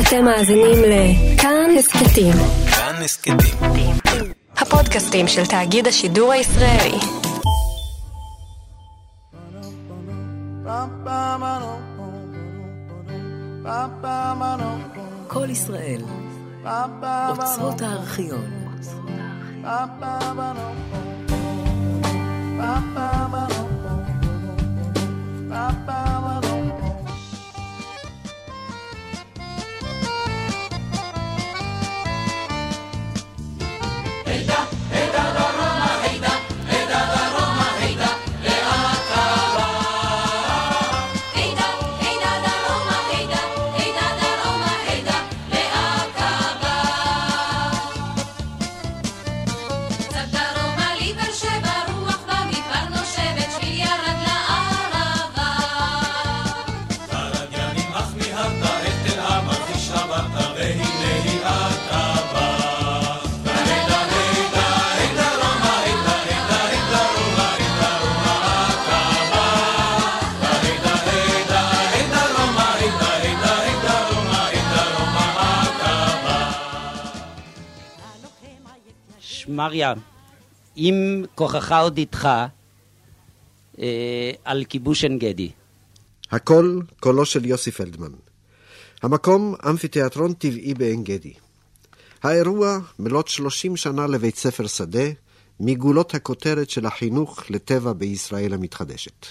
אתם מאזינים לכאן הסכתים. כאן הסכתים. הפודקאסטים של תאגיד השידור הישראלי. כל ישראל, אוצרות הארכיון. קצת שמריה, אם כוחך עוד איתך, אה, על כיבוש עין גדי. הקול, קולו של יוסי פלדמן. המקום, אמפיתיאטרון טבעי בעין גדי. האירוע, מלאת 30 שנה לבית ספר שדה, מגולות הכותרת של החינוך לטבע בישראל המתחדשת.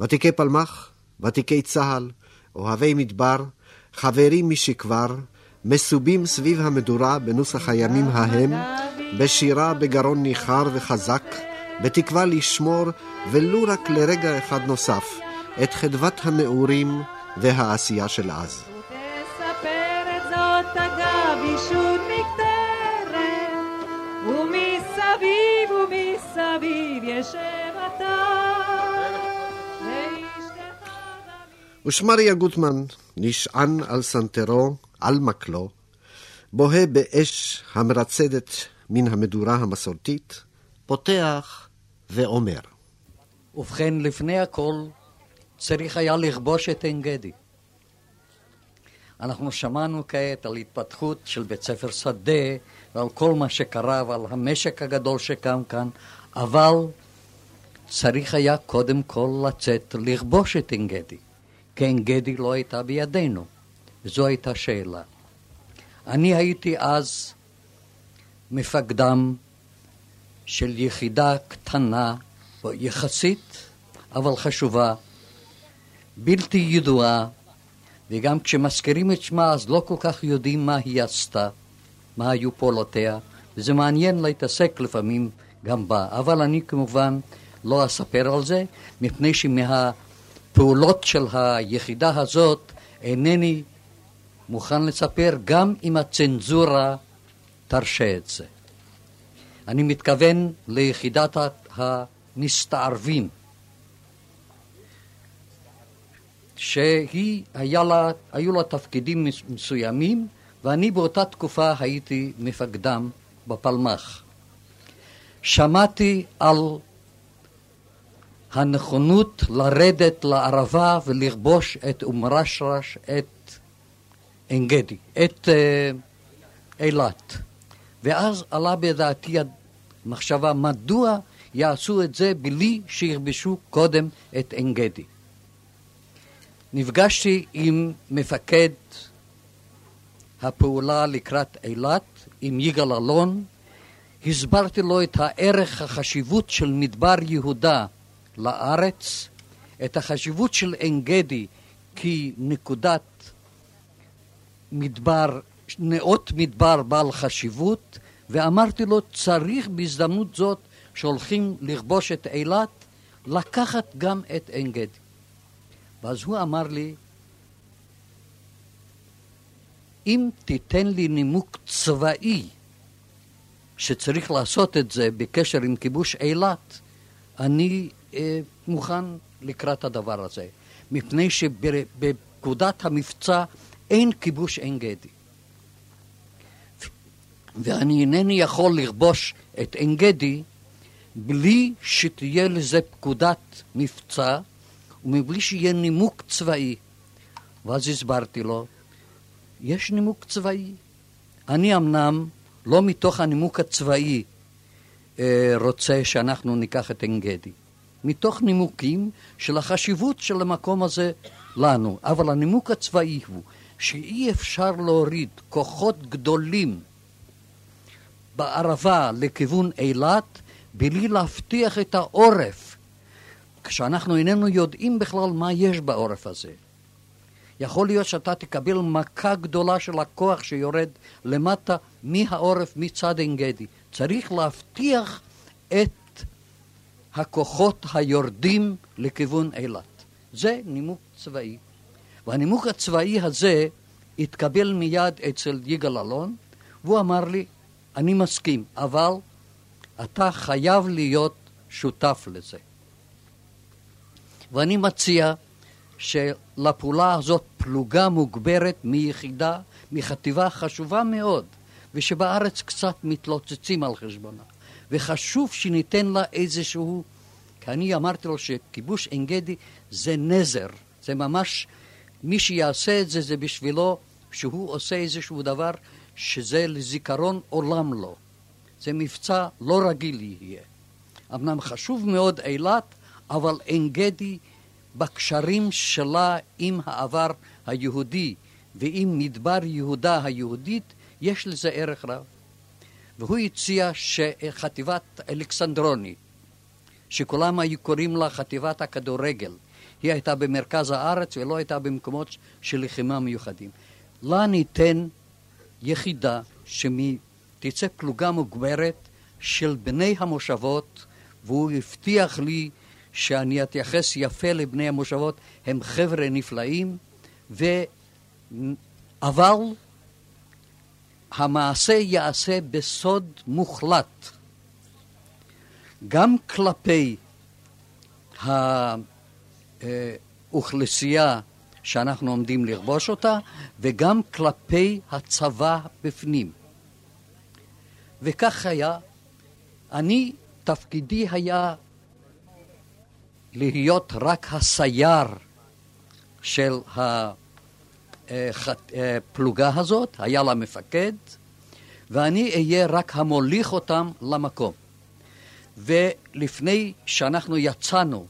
ותיקי פלמ"ח, ותיקי צה"ל, אוהבי מדבר, חברים משכבר, מסובים סביב המדורה בנוסח הימים ההם, בשירה בגרון ניחר וחזק, בתקווה לשמור, ולו רק לרגע אחד נוסף, את חדוות הנעורים והעשייה של אז. ומסביב ומסביב ישב ושמריה גוטמן נשען על סנטרו, על מקלו, בוהה באש המרצדת מן המדורה המסורתית, פותח ואומר. ובכן, לפני הכל, צריך היה לכבוש את עין גדי. אנחנו שמענו כעת על התפתחות של בית ספר שדה ועל כל מה שקרה ועל המשק הגדול שקם כאן, אבל צריך היה קודם כל לצאת לכבוש את עין גדי, כי עין גדי לא הייתה בידינו, וזו הייתה שאלה. אני הייתי אז מפקדם של יחידה קטנה יחסית, אבל חשובה, בלתי ידועה, וגם כשמזכירים את שמה אז לא כל כך יודעים מה היא עשתה, מה היו פעולותיה, וזה מעניין להתעסק לפעמים גם בה. אבל אני כמובן לא אספר על זה, מפני שמהפעולות של היחידה הזאת אינני מוכן לספר גם אם הצנזורה תרשה את זה. אני מתכוון ליחידת המסתערבים, שהיא, לה, היו לה תפקידים מס- מסוימים, ואני באותה תקופה הייתי מפקדם בפלמ"ח. שמעתי על הנכונות לרדת לערבה ולכבוש את אום רשרש, את עין גדי, את אה, אילת. ואז עלה בדעתי המחשבה, מדוע יעשו את זה בלי שיכבשו קודם את עין גדי. נפגשתי עם מפקד הפעולה לקראת אילת, עם יגאל אלון, הסברתי לו את הערך, החשיבות של מדבר יהודה לארץ, את החשיבות של עין גדי כנקודת מדבר, נאות מדבר בעל חשיבות, ואמרתי לו, צריך בהזדמנות זאת שהולכים לכבוש את אילת, לקחת גם את עין גדי. ואז הוא אמר לי, אם תיתן לי נימוק צבאי שצריך לעשות את זה בקשר עם כיבוש אילת, אני אה, מוכן לקראת הדבר הזה. מפני שבפקודת המבצע אין כיבוש עין גדי. ואני אינני יכול לכבוש את עין גדי בלי שתהיה לזה פקודת מבצע ומבלי שיהיה נימוק צבאי. ואז הסברתי לו יש נימוק צבאי. אני אמנם, לא מתוך הנימוק הצבאי, אה, רוצה שאנחנו ניקח את עין גדי. מתוך נימוקים של החשיבות של המקום הזה לנו. אבל הנימוק הצבאי הוא שאי אפשר להוריד כוחות גדולים בערבה לכיוון אילת בלי להבטיח את העורף, כשאנחנו איננו יודעים בכלל מה יש בעורף הזה. יכול להיות שאתה תקבל מכה גדולה של הכוח שיורד למטה מהעורף מצד עין גדי. צריך להבטיח את הכוחות היורדים לכיוון אילת. זה נימוק צבאי. והנימוק הצבאי הזה התקבל מיד אצל יגאל אלון, והוא אמר לי, אני מסכים, אבל אתה חייב להיות שותף לזה. ואני מציע שלפעולה הזאת פלוגה מוגברת מיחידה, מחטיבה חשובה מאוד, ושבארץ קצת מתלוצצים על חשבונה. וחשוב שניתן לה איזשהו, כי אני אמרתי לו שכיבוש עין גדי זה נזר, זה ממש, מי שיעשה את זה זה בשבילו שהוא עושה איזשהו דבר שזה לזיכרון עולם לו. זה מבצע לא רגיל יהיה. אמנם חשוב מאוד אילת, אבל עין גדי בקשרים שלה עם העבר היהודי ועם מדבר יהודה היהודית, יש לזה ערך רב. והוא הציע שחטיבת אלכסנדרוני, שכולם היו קוראים לה חטיבת הכדורגל, היא הייתה במרכז הארץ ולא הייתה במקומות של לחימה מיוחדים. לה ניתן יחידה שתצא פלוגה מוגברת של בני המושבות, והוא הבטיח לי שאני אתייחס יפה לבני המושבות, הם חבר'ה נפלאים, ו... אבל המעשה ייעשה בסוד מוחלט, גם כלפי האוכלוסייה שאנחנו עומדים לכבוש אותה, וגם כלפי הצבא בפנים. וכך היה. אני, תפקידי היה להיות רק הסייר של הפלוגה הזאת, היה לה מפקד, ואני אהיה רק המוליך אותם למקום. ולפני שאנחנו יצאנו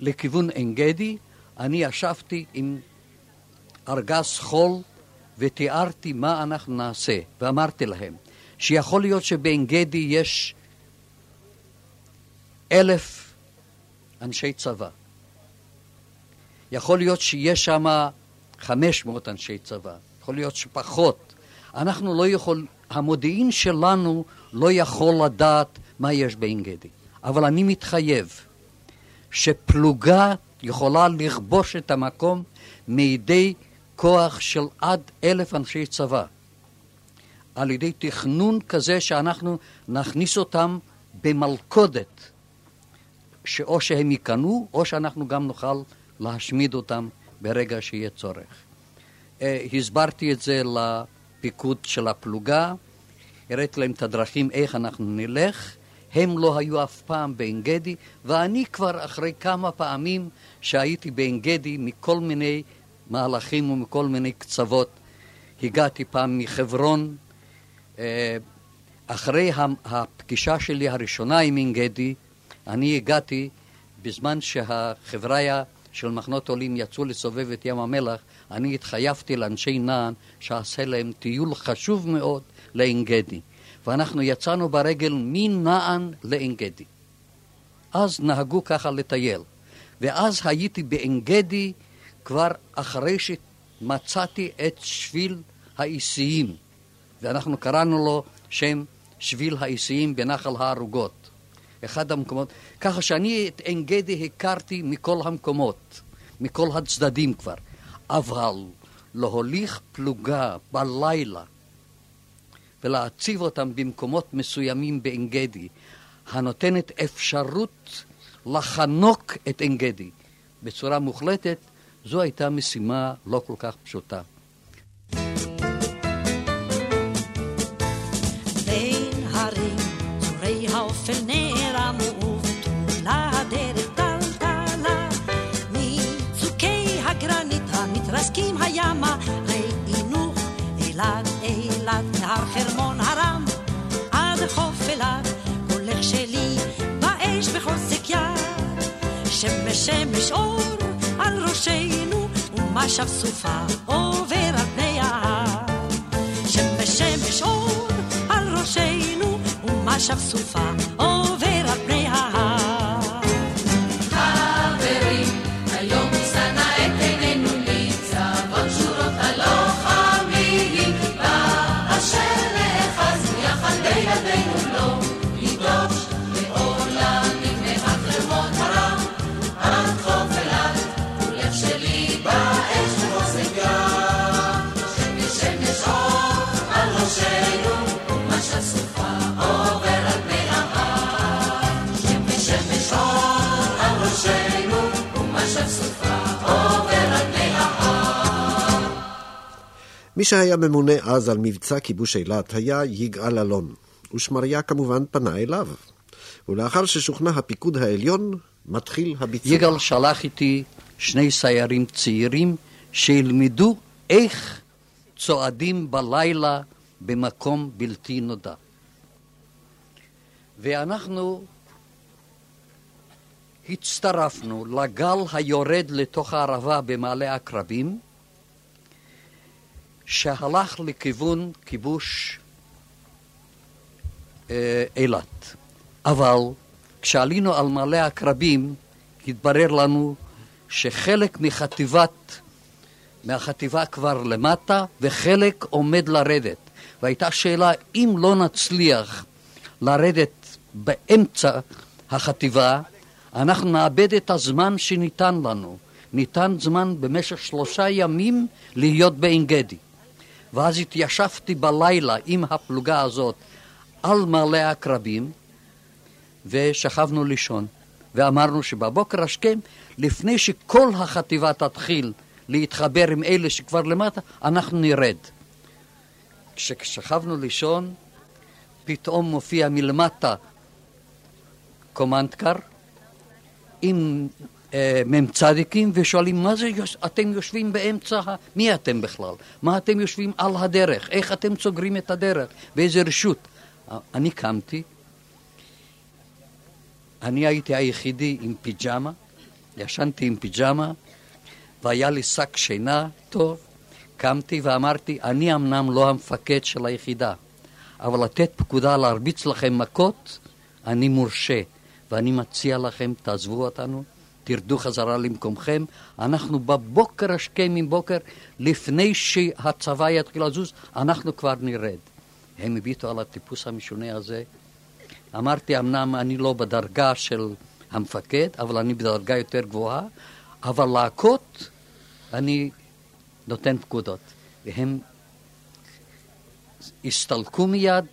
לכיוון עין גדי, אני ישבתי עם ארגז חול ותיארתי מה אנחנו נעשה, ואמרתי להם שיכול להיות שבעין גדי יש אלף אנשי צבא. יכול להיות שיש שם 500 אנשי צבא, יכול להיות שפחות. אנחנו לא יכול, המודיעין שלנו לא יכול לדעת מה יש בעין גדי. אבל אני מתחייב שפלוגה יכולה לכבוש את המקום מידי כוח של עד אלף אנשי צבא. על ידי תכנון כזה שאנחנו נכניס אותם במלכודת, שאו שהם ייכנעו, או שאנחנו גם נוכל להשמיד אותם ברגע שיהיה צורך. אה, הסברתי את זה לפיקוד של הפלוגה, הראיתי להם את הדרכים איך אנחנו נלך. הם לא היו אף פעם בעין גדי, ואני כבר אחרי כמה פעמים שהייתי בעין גדי מכל מיני מהלכים ומכל מיני קצוות. הגעתי פעם מחברון, אה, אחרי הפגישה שלי הראשונה עם עין גדי, אני הגעתי בזמן שהחבריה של מחנות עולים יצאו לסובב את ים המלח, אני התחייבתי לאנשי נען שאעשה להם טיול חשוב מאוד לעין גדי. ואנחנו יצאנו ברגל מנען לעין גדי. אז נהגו ככה לטייל. ואז הייתי בעין גדי כבר אחרי שמצאתי את שביל האיסיים, ואנחנו קראנו לו שם שביל האיסיים בנחל הערוגות. אחד המקומות, ככה שאני את עין גדי הכרתי מכל המקומות, מכל הצדדים כבר. אבל להוליך פלוגה בלילה ולהציב אותם במקומות מסוימים בעין גדי, הנותנת אפשרות לחנוק את עין גדי בצורה מוחלטת, זו הייתה משימה לא כל כך פשוטה. כשמש אור על ראשנו, ומשב סופה עובר על פני ההר. שמש שמש אור על ראשנו, ומשב סופה עובר מי שהיה ממונה אז על מבצע כיבוש אילת היה יגאל אלון, ושמריה כמובן פנה אליו. ולאחר ששוכנע הפיקוד העליון, מתחיל הביצוע. יגאל שלח איתי שני סיירים צעירים שילמדו איך צועדים בלילה במקום בלתי נודע. ואנחנו הצטרפנו לגל היורד לתוך הערבה במעלה עקרבים, שהלך לכיוון כיבוש אה, אילת. אבל כשעלינו על מעלה העקרבים, התברר לנו שחלק מחטיבת, מהחטיבה כבר למטה, וחלק עומד לרדת. והייתה שאלה, אם לא נצליח לרדת באמצע החטיבה, אנחנו נאבד את הזמן שניתן לנו. ניתן זמן במשך שלושה ימים להיות בעין גדי. ואז התיישבתי בלילה עם הפלוגה הזאת על מעלה העקרבים, ושכבנו לישון. ואמרנו שבבוקר השכם, לפני שכל החטיבה תתחיל להתחבר עם אלה שכבר למטה, אנחנו נרד. כששכבנו לישון, פתאום מופיע מלמטה קומנדקר עם מ"צדיקים ושואלים, מה זה. אתם יושבים באמצע. מי אתם בכלל? מה אתם יושבים על הדרך? איך אתם סוגרים את הדרך? באיזה רשות? אני קמתי, אני הייתי היחידי עם פיג'מה, ישנתי עם פיג'מה, והיה לי שק שינה טוב. קמתי ואמרתי, אני אמנם לא המפקד של היחידה, אבל לתת פקודה להרביץ לכם מכות, אני מורשה, ואני מציע לכם, תעזבו אותנו, תרדו חזרה למקומכם. אנחנו בבוקר השכם מבוקר, לפני שהצבא יתחיל לזוז, אנחנו כבר נרד. הם הביטו על הטיפוס המשונה הזה. אמרתי, אמנם אני לא בדרגה של המפקד, אבל אני בדרגה יותר גבוהה, אבל להכות, אני נותן פקודות. והם הסתלקו מיד,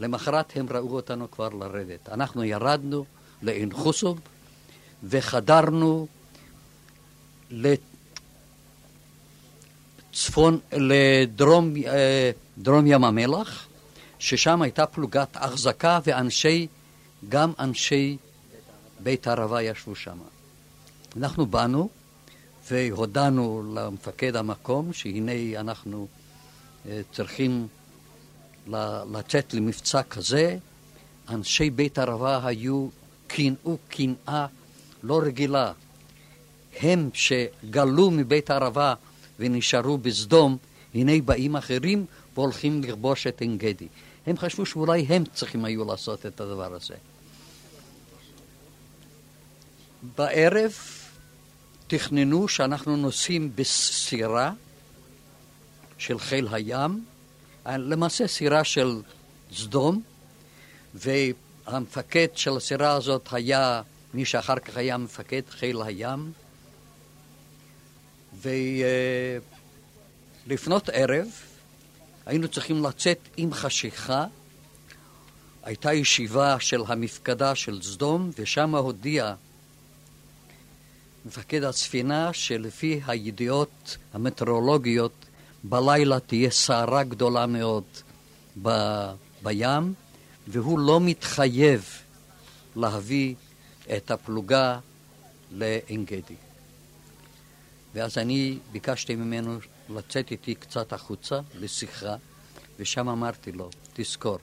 ולמחרת הם ראו אותנו כבר לרדת. אנחנו ירדנו לעין חוסוב, וחדרנו לצפון, לדרום אה, דרום ים המלח, ששם הייתה פלוגת החזקה ואנשי, גם אנשי בית הערבה ישבו שם. אנחנו באנו והודענו למפקד המקום שהנה אנחנו אה, צריכים לצאת למבצע כזה. אנשי בית הערבה היו, קינאו קנאה לא רגילה. הם שגלו מבית הערבה ונשארו בסדום, הנה באים אחרים והולכים לכבוש את עין גדי. הם חשבו שאולי הם צריכים היו לעשות את הדבר הזה. בערב תכננו שאנחנו נוסעים בסירה של חיל הים, למעשה סירה של סדום, והמפקד של הסירה הזאת היה מי שאחר כך היה מפקד חיל הים. ולפנות ערב היינו צריכים לצאת עם חשיכה. הייתה ישיבה של המפקדה של סדום, ושם הודיע מפקד הספינה שלפי הידיעות המטאורולוגיות בלילה תהיה סערה גדולה מאוד ב, בים, והוא לא מתחייב להביא את הפלוגה לעין גדי. ואז אני ביקשתי ממנו לצאת איתי קצת החוצה לשיחה, ושם אמרתי לו, תזכור,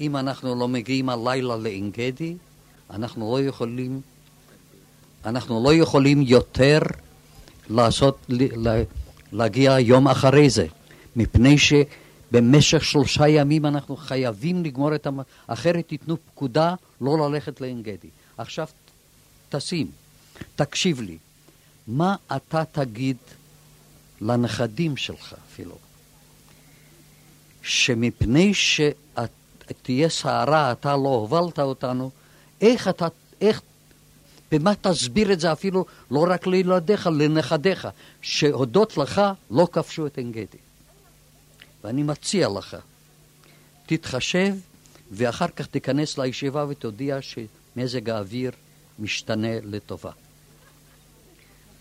אם אנחנו לא מגיעים הלילה לעין גדי, אנחנו לא יכולים אנחנו לא יכולים יותר לעשות, להגיע יום אחרי זה, מפני שבמשך שלושה ימים אנחנו חייבים לגמור את המ... אחרת ייתנו פקודה לא ללכת לעין גדי. עכשיו תשים, תקשיב לי, מה אתה תגיד לנכדים שלך אפילו? שמפני שתהיה סערה, אתה לא הובלת אותנו, איך אתה, איך, במה תסביר את זה אפילו לא רק לילדיך, לנכדיך, שהודות לך לא כבשו את עין גדי. ואני מציע לך, תתחשב ואחר כך תיכנס לישיבה ותודיע שמזג האוויר משתנה לטובה.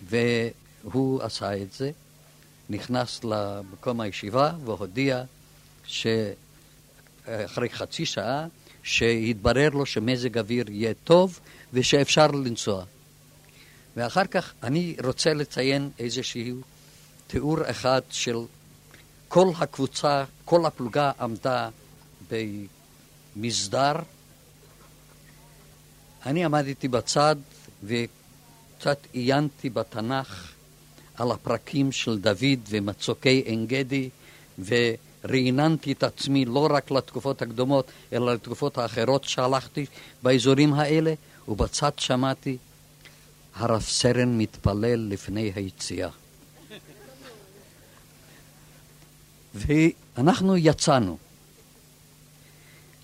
והוא עשה את זה, נכנס למקום הישיבה והודיע שאחרי חצי שעה שהתברר לו שמזג אוויר יהיה טוב ושאפשר לנסוע. ואחר כך אני רוצה לציין איזשהו תיאור אחד של כל הקבוצה, כל הפלוגה עמדה במסדר. אני עמדתי בצד וקצת עיינתי בתנ"ך על הפרקים של דוד ומצוקי עין גדי, ורעננתי את עצמי לא רק לתקופות הקדומות, אלא לתקופות האחרות שהלכתי באזורים האלה, ובצד שמעתי הרב סרן מתפלל לפני היציאה. ואנחנו יצאנו.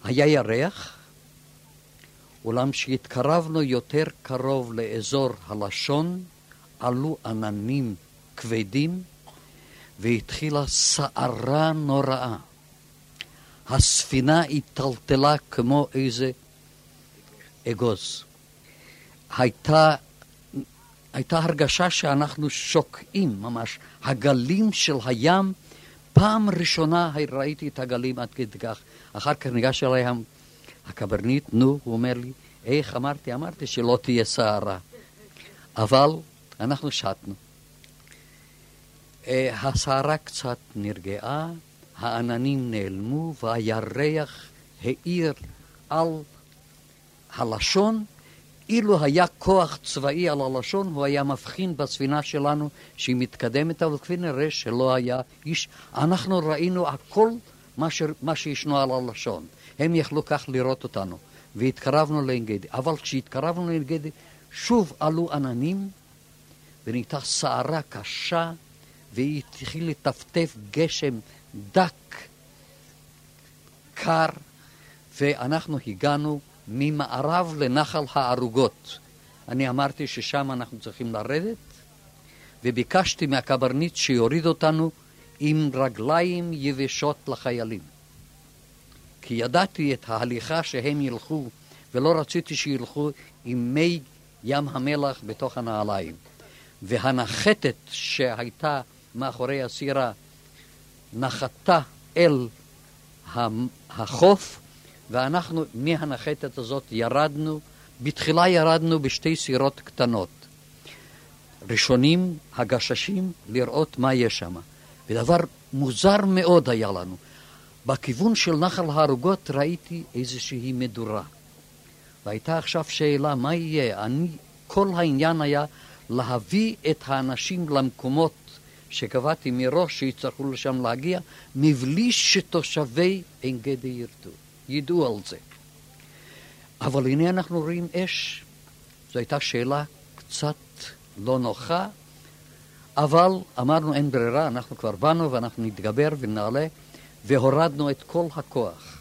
היה ירח, אולם כשהתקרבנו יותר קרוב לאזור הלשון, עלו עננים כבדים והתחילה סערה נוראה. הספינה היטלטלה כמו איזה אגוז. הייתה, הייתה הרגשה שאנחנו שוקעים ממש. הגלים של הים, פעם ראשונה ראיתי את הגלים עד כדי כך. אחר כך ניגש אליי הקברניט, נו, הוא אומר לי, איך אמרתי? אמרתי שלא תהיה סערה. אבל אנחנו שטנו. אה, הסערה קצת נרגעה, העננים נעלמו והירח האיר על הלשון. אילו היה כוח צבאי על הלשון, הוא היה מבחין בספינה שלנו שהיא מתקדמת, אבל כפי נראה שלא היה איש. אנחנו ראינו הכל מה, ש... מה שישנו על הלשון. הם יכלו כך לראות אותנו, והתקרבנו לעין גדי. אבל כשהתקרבנו לעין גדי, שוב עלו עננים, ונהייתה סערה קשה, והתחיל לטפטף גשם דק, קר, ואנחנו הגענו ממערב לנחל הערוגות. אני אמרתי ששם אנחנו צריכים לרדת, וביקשתי מהקברניט שיוריד אותנו עם רגליים יבשות לחיילים. כי ידעתי את ההליכה שהם ילכו, ולא רציתי שילכו עם מי ים המלח בתוך הנעליים. והנחתת שהייתה מאחורי הסירה נחתה אל החוף, ואנחנו מהנחתת הזאת ירדנו, בתחילה ירדנו בשתי סירות קטנות. ראשונים, הגששים, לראות מה יש שם. ודבר מוזר מאוד היה לנו. בכיוון של נחל הערוגות ראיתי איזושהי מדורה. והייתה עכשיו שאלה, מה יהיה? אני, כל העניין היה להביא את האנשים למקומות שקבעתי מראש שיצטרכו לשם להגיע, מבלי שתושבי עין גדי ירדו, ידעו על זה. אבל הנה אנחנו רואים אש. זו הייתה שאלה קצת לא נוחה, אבל אמרנו אין ברירה, אנחנו כבר באנו ואנחנו נתגבר ונעלה, והורדנו את כל הכוח.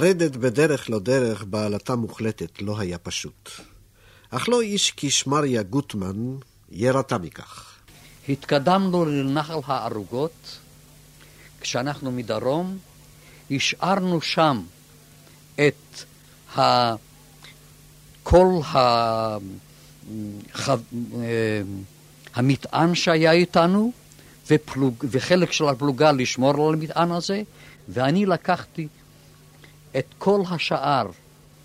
לרדת בדרך לא דרך בעלתה מוחלטת לא היה פשוט. אך לא איש כשמריה גוטמן ירתה מכך. התקדמנו לנחל הערוגות, כשאנחנו מדרום, השארנו שם את ה... כל ה... ח... אה, המטען שהיה איתנו, ופלוג... וחלק של הפלוגה לשמור על המטען הזה, ואני לקחתי את כל השאר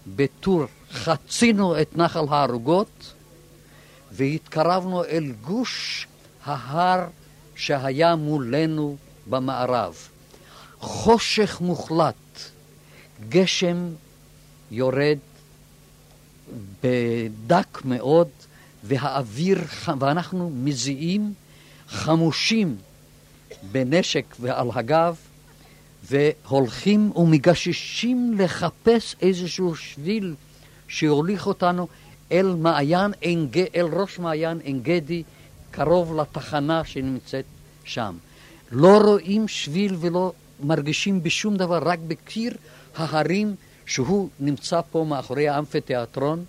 בטור, חצינו את נחל הערוגות, והתקרבנו אל גוש ההר שהיה מולנו במערב. חושך מוחלט, גשם יורד בדק מאוד, והאוויר, ואנחנו מזיעים, חמושים בנשק ועל הגב, והולכים ומגששים לחפש איזשהו שביל שיוליך אותנו אל מעיין אל ראש מעיין עין גדי, קרוב לתחנה שנמצאת שם. לא רואים שביל ולא מרגישים בשום דבר, רק בקיר ההרים שהוא נמצא פה מאחורי האמפיתיאטרון,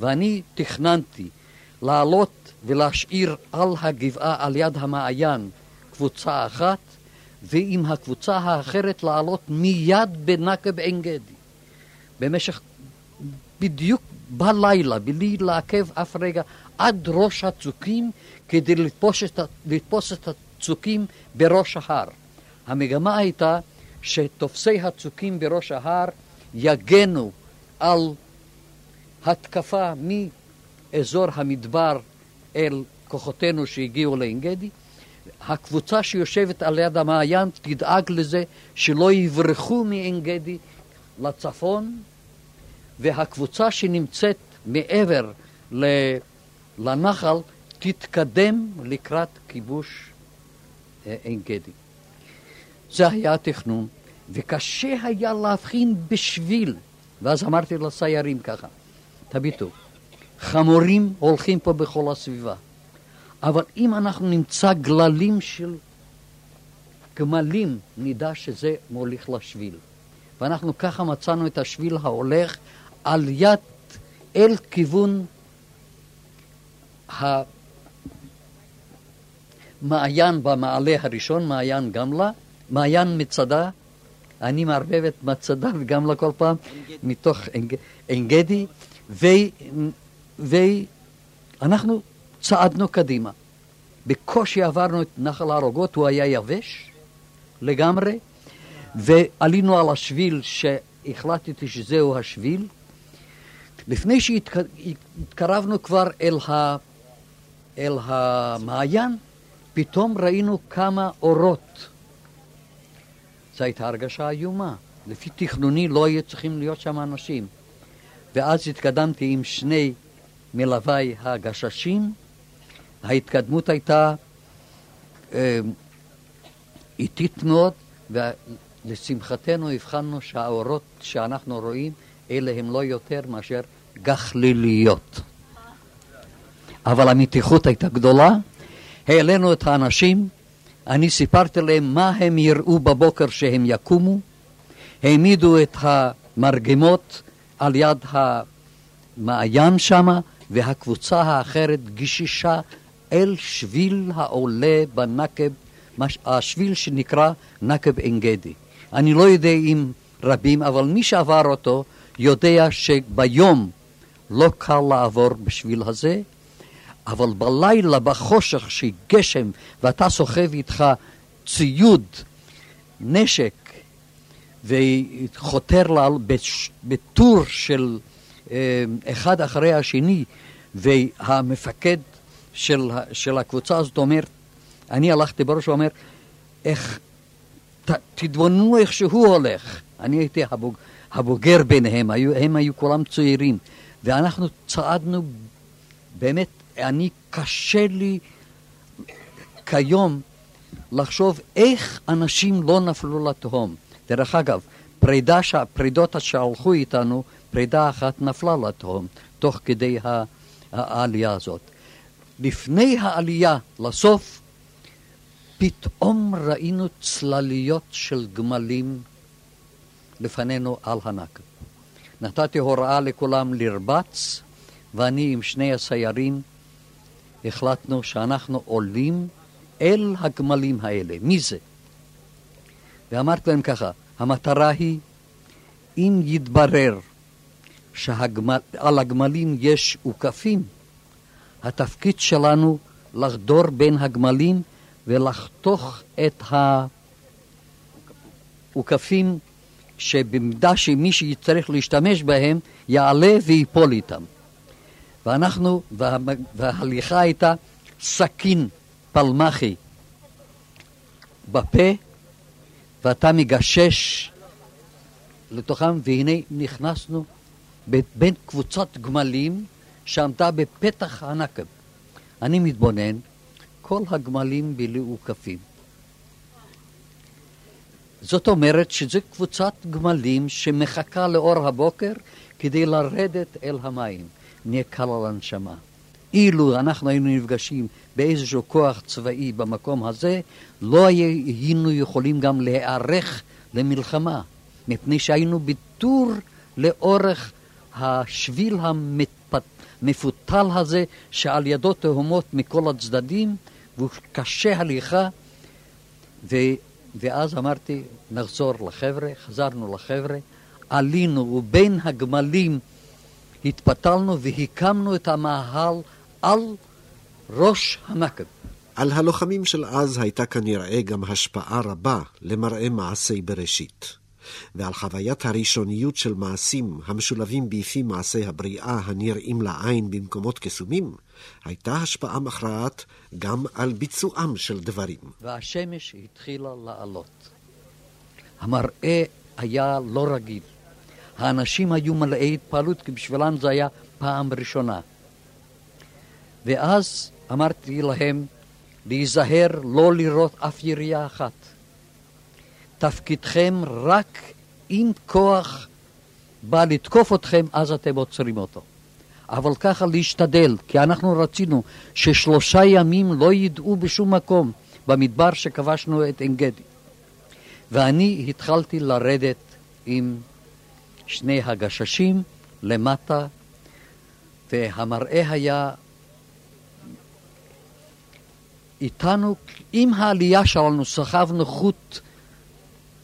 ואני תכננתי לעלות ולהשאיר על הגבעה, על יד המעיין, קבוצה אחת, ועם הקבוצה האחרת לעלות מיד בנקב עין גדי. במשך, בדיוק בלילה, בלי לעכב אף רגע, עד ראש הצוקים, כדי לתפוס את, לתפוס את הצוקים בראש ההר. המגמה הייתה שתופסי הצוקים בראש ההר יגנו על התקפה מאזור המדבר אל כוחותינו שהגיעו לעין גדי. הקבוצה שיושבת על יד המעיין תדאג לזה שלא יברחו מעין גדי לצפון, והקבוצה שנמצאת מעבר לנחל תתקדם לקראת כיבוש אה, עין גדי. זה היה התכנון, וקשה היה להבחין בשביל. ואז אמרתי לסיירים ככה, תביטו, חמורים הולכים פה בכל הסביבה, אבל אם אנחנו נמצא גללים של גמלים, נדע שזה מוליך לשביל. ואנחנו ככה מצאנו את השביל ההולך על יד אל כיוון המעיין במעלה הראשון, מעיין גמלה, מעיין מצדה, אני מערבב את מצדה וגמלה כל פעם, מתוך עין גדי, ואנחנו צעדנו קדימה. בקושי עברנו את נחל הערוגות, הוא היה יבש לגמרי, ועלינו על השביל שהחלטתי שזהו השביל. לפני שהתקרבנו כבר אל, ה, אל המעיין, פתאום ראינו כמה אורות. זו הייתה הרגשה איומה. לפי תכנוני לא היו צריכים להיות שם אנשים. ואז התקדמתי עם שני מלוויי הגששים. ההתקדמות הייתה אה, איטית מאוד, ולשמחתנו הבחנו שהאורות שאנחנו רואים, אלה הם לא יותר מאשר גחליליות. אבל המתיחות הייתה גדולה, העלינו את האנשים, אני סיפרתי להם מה הם יראו בבוקר שהם יקומו, העמידו את המרגמות על יד המעיין שמה, והקבוצה האחרת גיששה אל שביל העולה בנקב, השביל שנקרא נקב עין גדי. אני לא יודע אם רבים, אבל מי שעבר אותו יודע שביום לא קל לעבור בשביל הזה, אבל בלילה, בחושך, שגשם, ואתה סוחב איתך ציוד, נשק, וחותר בטור של אה, אחד אחרי השני, והמפקד של, של הקבוצה הזאת אומר, אני הלכתי בראש ואומר, איך, ת, תתבוננו איך שהוא הולך. אני הייתי הבוג, הבוגר ביניהם, היו, הם היו כולם צעירים, ואנחנו צעדנו, באמת, אני, קשה לי כיום לחשוב איך אנשים לא נפלו לתהום. דרך אגב, פרידה, פרידות שהלכו איתנו, פרידה אחת נפלה לתהום, תוך כדי העלייה הזאת. לפני העלייה לסוף, פתאום ראינו צלליות של גמלים לפנינו על הנקב. נתתי הוראה לכולם לרבץ, ואני עם שני הסיירים החלטנו שאנחנו עולים אל הגמלים האלה. מי זה? ואמרתי להם ככה, המטרה היא, אם יתברר שעל הגמלים יש אוכפים, התפקיד שלנו לחדור בין הגמלים ולחתוך את האוכפים שבמידה שמי שיצטרך להשתמש בהם יעלה ויפול איתם. ואנחנו, וה, וההליכה הייתה סכין פלמחי בפה, ואתה מגשש לתוכם, והנה נכנסנו בין קבוצת גמלים שעמדה בפתח הנקב. אני מתבונן, כל הגמלים בלעוקפים. זאת אומרת שזו קבוצת גמלים שמחכה לאור הבוקר כדי לרדת אל המים. נהיה קל על הנשמה. אילו אנחנו היינו נפגשים באיזשהו כוח צבאי במקום הזה, לא היינו יכולים גם להיערך למלחמה, מפני שהיינו בטור לאורך השביל המפותל הזה, שעל ידו תהומות מכל הצדדים, והוא קשה הליכה, ו... ואז אמרתי, נחזור לחבר'ה, חזרנו לחבר'ה, עלינו, ובין הגמלים התפתלנו והקמנו את המאהל על ראש הנקב. על הלוחמים של אז הייתה כנראה גם השפעה רבה למראה מעשי בראשית. ועל חוויית הראשוניות של מעשים המשולבים ביפי מעשי הבריאה הנראים לעין במקומות קסומים, הייתה השפעה מכרעת גם על ביצועם של דברים. והשמש התחילה לעלות. המראה היה לא רגיל. האנשים היו מלאי התפעלות, כי בשבילם זה היה פעם ראשונה. ואז אמרתי להם להיזהר לא לראות אף ירייה אחת. תפקידכם רק אם כוח בא לתקוף אתכם, אז אתם עוצרים אותו. אבל ככה להשתדל, כי אנחנו רצינו ששלושה ימים לא ידעו בשום מקום במדבר שכבשנו את עין גדי. ואני התחלתי לרדת עם שני הגששים למטה, והמראה היה איתנו, עם העלייה שלנו סחבנו חוט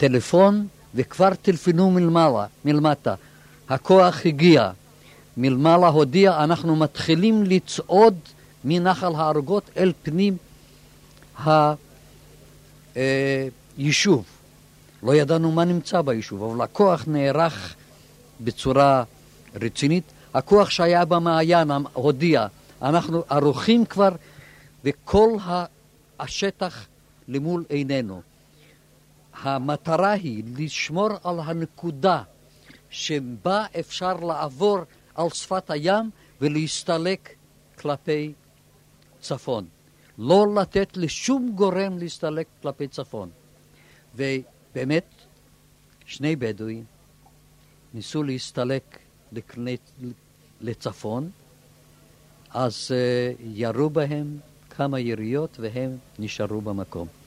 טלפון וכבר טלפנו מלמעלה, מלמטה. הכוח הגיע. מלמעלה הודיע, אנחנו מתחילים לצעוד מנחל הערוגות אל פנים היישוב. לא ידענו מה נמצא ביישוב, אבל הכוח נערך בצורה רצינית. הכוח שהיה במעיין הודיע, אנחנו ערוכים כבר, וכל השטח למול עינינו. המטרה היא לשמור על הנקודה שבה אפשר לעבור על שפת הים ולהסתלק כלפי צפון. לא לתת לשום גורם להסתלק כלפי צפון. ובאמת, שני בדואים ניסו להסתלק לצפון, אז uh, ירו בהם כמה יריות והם נשארו במקום.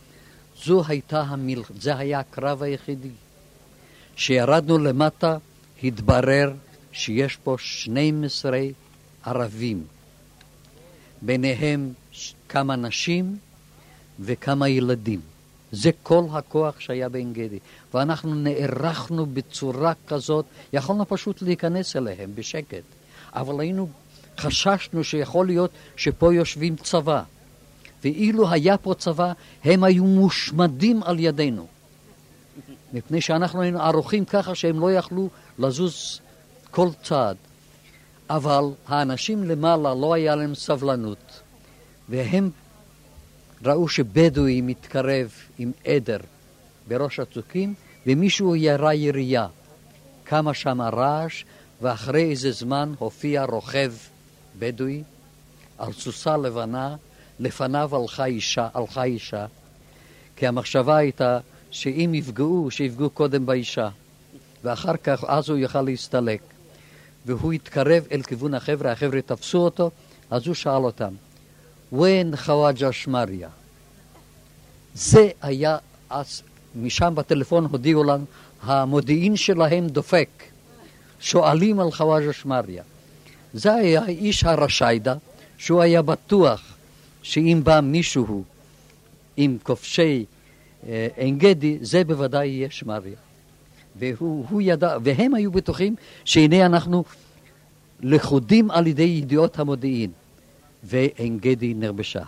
זו הייתה המל... זה היה הקרב היחידי. כשירדנו למטה, התברר שיש פה 12 ערבים, ביניהם כמה נשים וכמה ילדים. זה כל הכוח שהיה בעין גדי. ואנחנו נערכנו בצורה כזאת, יכולנו פשוט להיכנס אליהם בשקט. אבל היינו, חששנו שיכול להיות שפה יושבים צבא. ואילו היה פה צבא, הם היו מושמדים על ידינו. מפני שאנחנו היינו ערוכים ככה שהם לא יכלו לזוז כל צעד. אבל האנשים למעלה לא היה להם סבלנות, והם ראו שבדואי מתקרב עם עדר בראש הצוקים, ומישהו ירה ירייה. קמה שם הרעש, ואחרי איזה זמן הופיע רוכב בדואי על סוסה לבנה, לפניו הלכה אישה, הלכה אישה, כי המחשבה הייתה שאם יפגעו, שיפגעו קודם באישה, ואחר כך אז הוא יוכל להסתלק. והוא התקרב אל כיוון החבר'ה, החבר'ה תפסו אותו, אז הוא שאל אותם, ון חוואג'ה שמריה? זה היה אז, משם בטלפון הודיעו לנו, המודיעין שלהם דופק. שואלים על חוואג' שמריה. זה היה איש הרשיידה, שהוא היה בטוח שאם בא מישהו עם כובשי אה, עין גדי, זה בוודאי יהיה שמריה. והוא הוא ידע, והם היו בטוחים שהנה אנחנו לכודים על ידי ידיעות המודיעין. ועין גדי נרבשה.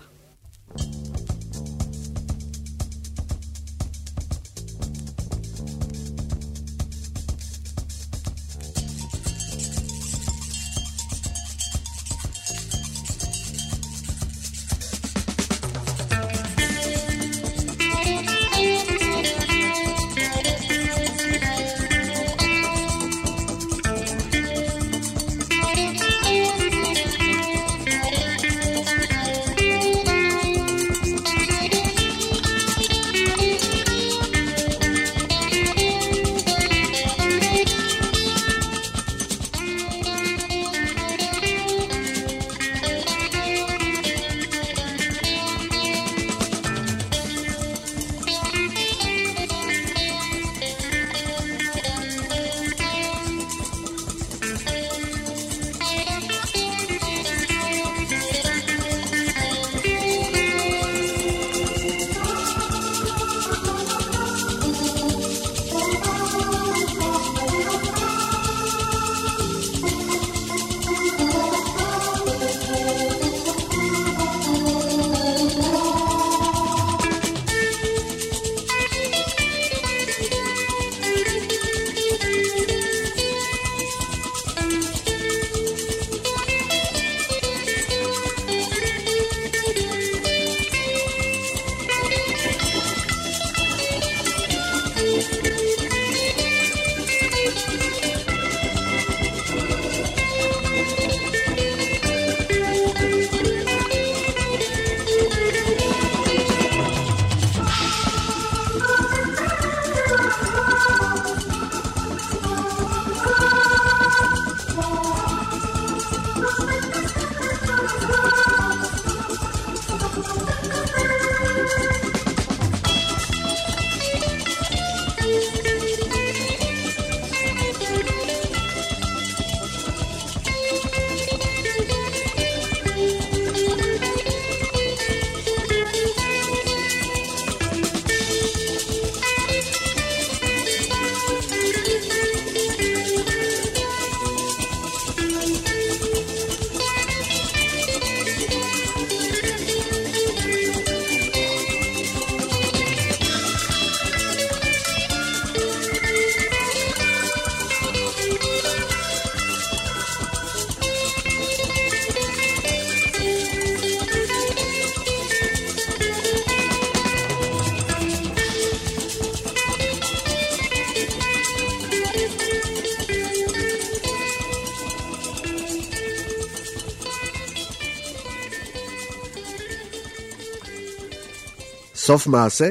סוף מעשה?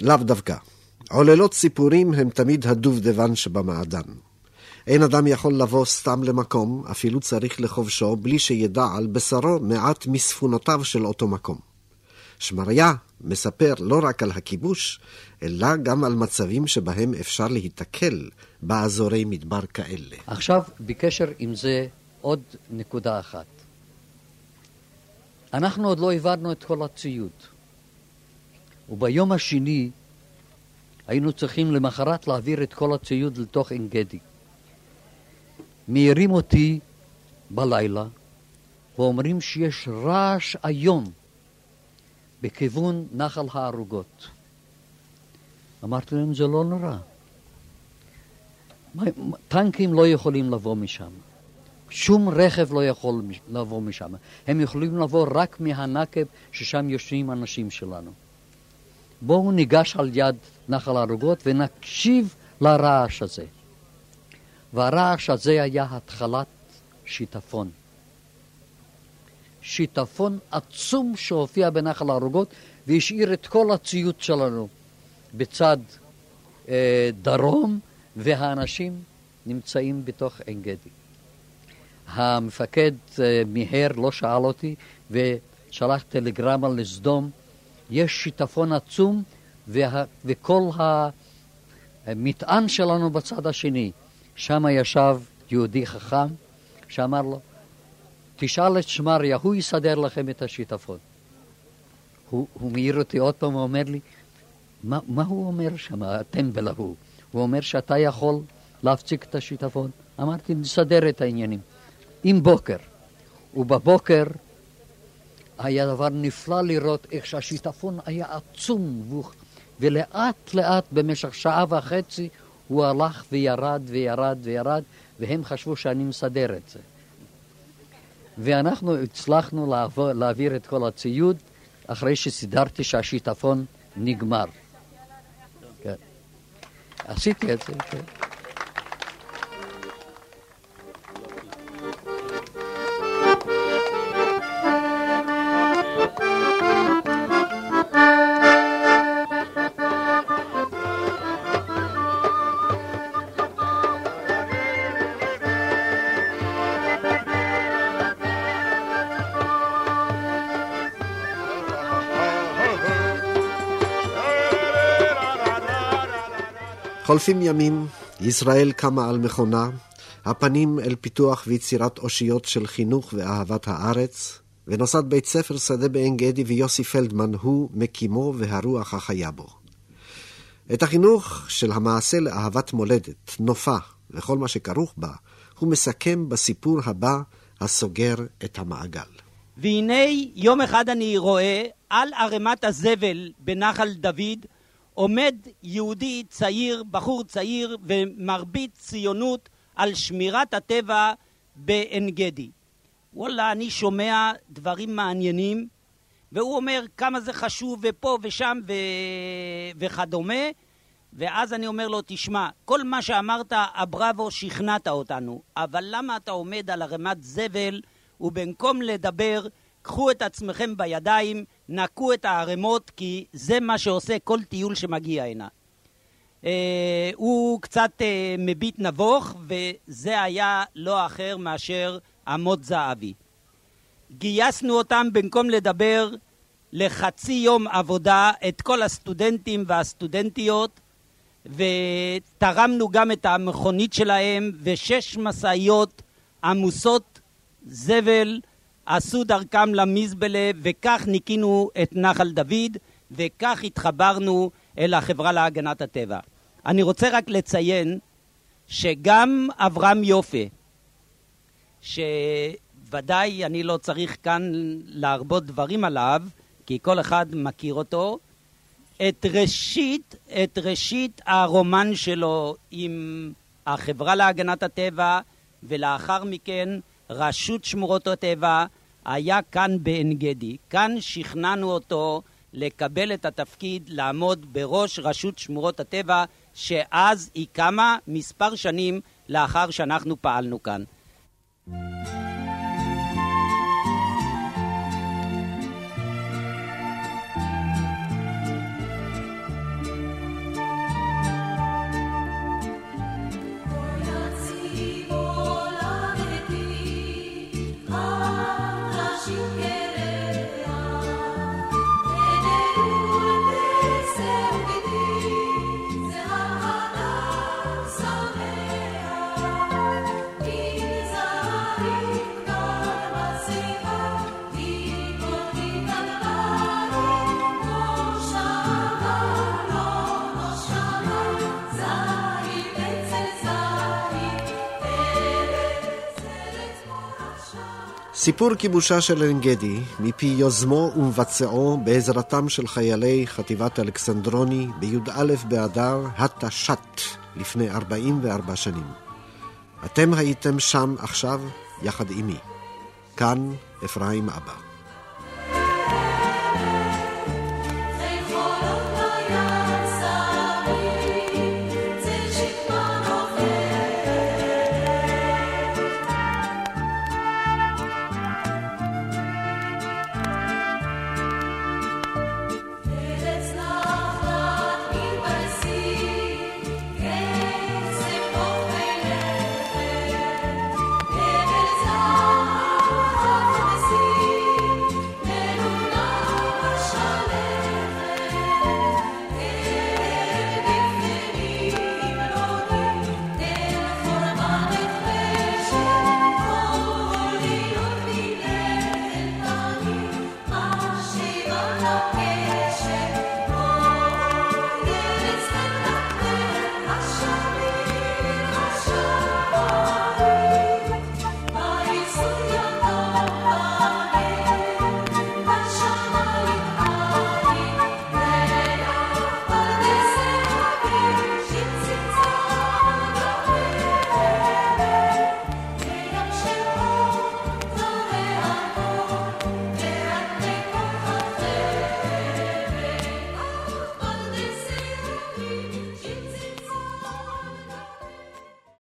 לאו דווקא. עוללות סיפורים הם תמיד הדובדבן שבמעדן. אין אדם יכול לבוא סתם למקום, אפילו צריך לכובשו, בלי שידע על בשרו מעט מספונותיו של אותו מקום. שמריה מספר לא רק על הכיבוש, אלא גם על מצבים שבהם אפשר להיתקל באזורי מדבר כאלה. עכשיו, בקשר עם זה, עוד נקודה אחת. אנחנו עוד לא העברנו את כל הציוד. וביום השני היינו צריכים למחרת להעביר את כל הציוד לתוך עין גדי. מעירים אותי בלילה ואומרים שיש רעש איום בכיוון נחל הערוגות. אמרתי להם, זה לא נורא. טנקים לא יכולים לבוא משם. שום רכב לא יכול לבוא משם. הם יכולים לבוא רק מהנקב ששם יושבים אנשים שלנו. בואו ניגש על יד נחל הערוגות ונקשיב לרעש הזה. והרעש הזה היה התחלת שיטפון. שיטפון עצום שהופיע בנחל הערוגות והשאיר את כל הציוד שלנו בצד אה, דרום, והאנשים נמצאים בתוך עין גדי. המפקד אה, מיהר, לא שאל אותי, ושלח טלגרמה לסדום יש שיטפון עצום וה, וכל המטען שלנו בצד השני. שם ישב יהודי חכם שאמר לו, תשאל את שמריה, הוא יסדר לכם את השיטפון. הוא, הוא מעיר אותי עוד פעם, הוא אומר לי, מה, מה הוא אומר שם, הטמבל ההוא? הוא אומר שאתה יכול להפסיק את השיטפון. אמרתי, נסדר את העניינים. עם בוקר. ובבוקר היה דבר נפלא לראות איך שהשיטפון היה עצום, ולאט לאט במשך שעה וחצי הוא הלך וירד וירד וירד, והם חשבו שאני מסדר את זה. ואנחנו הצלחנו לעבור, להעביר את כל הציוד אחרי שסידרתי שהשיטפון נגמר. כן. עשיתי את זה, כן. חולפים ימים, ישראל קמה על מכונה, הפנים אל פיתוח ויצירת אושיות של חינוך ואהבת הארץ, ונוסד בית ספר שדה בעין גדי ויוסי פלדמן הוא מקימו והרוח החיה בו. את החינוך של המעשה לאהבת מולדת, נופה וכל מה שכרוך בה, הוא מסכם בסיפור הבא הסוגר את המעגל. והנה יום אחד אני רואה על ערימת הזבל בנחל דוד עומד יהודי צעיר, בחור צעיר ומרבית ציונות על שמירת הטבע בעין גדי. וואלה, אני שומע דברים מעניינים, והוא אומר כמה זה חשוב ופה ושם ו... וכדומה, ואז אני אומר לו, תשמע, כל מה שאמרת, הבראבו, שכנעת אותנו, אבל למה אתה עומד על ערימת זבל, ובמקום לדבר, קחו את עצמכם בידיים, נקו את הערימות, כי זה מה שעושה כל טיול שמגיע הנה. Uh, הוא קצת uh, מביט נבוך, וזה היה לא אחר מאשר אמות זהבי. גייסנו אותם במקום לדבר לחצי יום עבודה את כל הסטודנטים והסטודנטיות, ותרמנו גם את המכונית שלהם, ושש משאיות עמוסות זבל עשו דרכם למזבלה, וכך ניקינו את נחל דוד, וכך התחברנו אל החברה להגנת הטבע. אני רוצה רק לציין שגם אברהם יופה, שוודאי אני לא צריך כאן להרבות דברים עליו, כי כל אחד מכיר אותו, את ראשית, את ראשית הרומן שלו עם החברה להגנת הטבע, ולאחר מכן רשות שמורות הטבע, היה כאן בעין גדי. כאן שכנענו אותו לקבל את התפקיד לעמוד בראש רשות שמורות הטבע, שאז היא קמה מספר שנים לאחר שאנחנו פעלנו כאן. סיפור כיבושה של עין גדי, מפי יוזמו ומבצעו בעזרתם של חיילי חטיבת אלכסנדרוני בי"א באדר התש"ט, לפני 44 שנים. אתם הייתם שם עכשיו יחד עימי. כאן אפרים אבא.